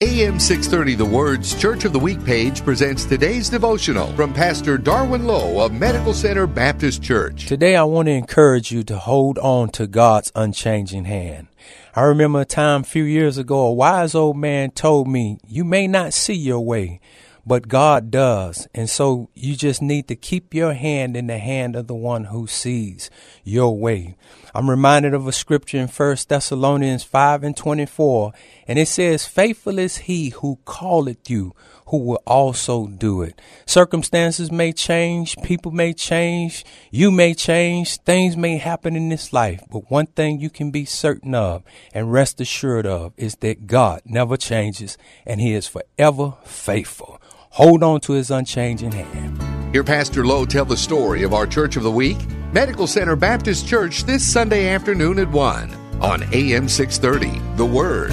AM 630 The Word's Church of the Week page presents today's devotional from Pastor Darwin Lowe of Medical Center Baptist Church. Today, I want to encourage you to hold on to God's unchanging hand. I remember a time a few years ago, a wise old man told me, You may not see your way, but God does. And so you just need to keep your hand in the hand of the one who sees your way. I'm reminded of a scripture in 1 Thessalonians 5 and 24, and it says, Faithful is he who calleth you, who will also do it. Circumstances may change, people may change, you may change, things may happen in this life, but one thing you can be certain of and rest assured of is that God never changes and he is forever faithful. Hold on to his unchanging hand. Hear Pastor Lowe tell the story of our Church of the Week, Medical Center Baptist Church, this Sunday afternoon at 1 on AM 630. The Word.